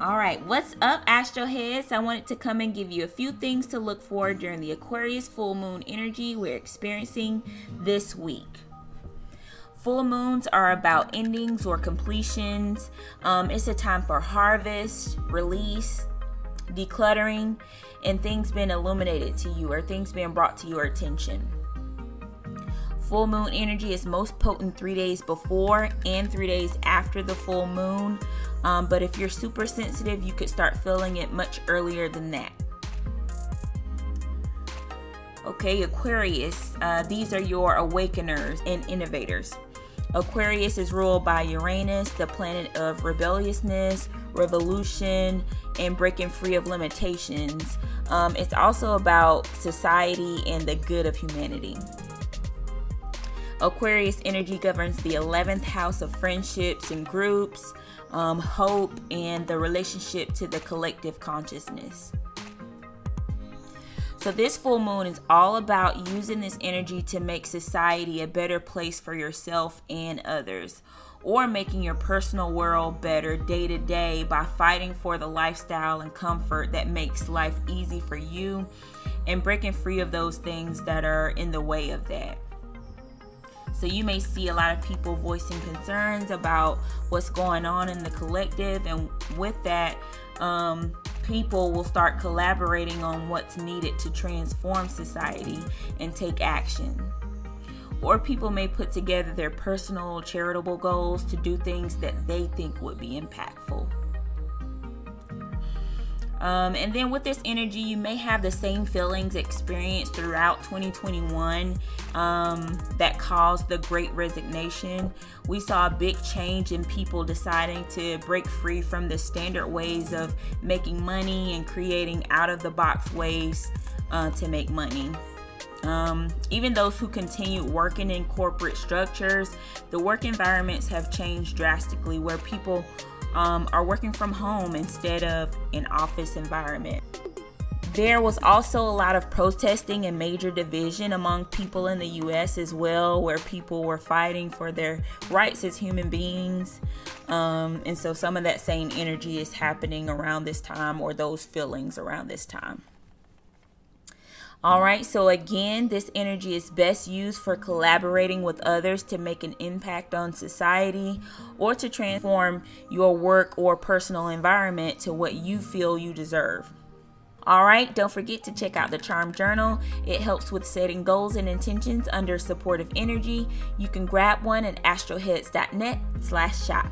All right, what's up, Astro Heads? I wanted to come and give you a few things to look for during the Aquarius full moon energy we're experiencing this week. Full moons are about endings or completions. Um, it's a time for harvest, release, decluttering, and things being illuminated to you or things being brought to your attention. Full moon energy is most potent three days before and three days after the full moon. Um, but if you're super sensitive, you could start feeling it much earlier than that. Okay, Aquarius, uh, these are your awakeners and innovators. Aquarius is ruled by Uranus, the planet of rebelliousness, revolution, and breaking free of limitations. Um, it's also about society and the good of humanity. Aquarius energy governs the 11th house of friendships and groups, um, hope, and the relationship to the collective consciousness. So, this full moon is all about using this energy to make society a better place for yourself and others, or making your personal world better day to day by fighting for the lifestyle and comfort that makes life easy for you and breaking free of those things that are in the way of that. So you may see a lot of people voicing concerns about what's going on in the collective, and with that, um, people will start collaborating on what's needed to transform society and take action. Or people may put together their personal charitable goals to do things that they think would be impactful. Um, and then with this energy, you may have the same feelings experienced throughout 2021 um, that caused the great resignation. We saw a big change in people deciding to break free from the standard ways of making money and creating out of the box ways uh, to make money. Um, even those who continue working in corporate structures, the work environments have changed drastically where people um, are working from home instead of an office environment. There was also a lot of protesting and major division among people in the US as well, where people were fighting for their rights as human beings. Um, and so some of that same energy is happening around this time, or those feelings around this time. All right, so again, this energy is best used for collaborating with others to make an impact on society or to transform your work or personal environment to what you feel you deserve. All right, don't forget to check out the Charm Journal. It helps with setting goals and intentions under supportive energy. You can grab one at astroheads.net slash shop.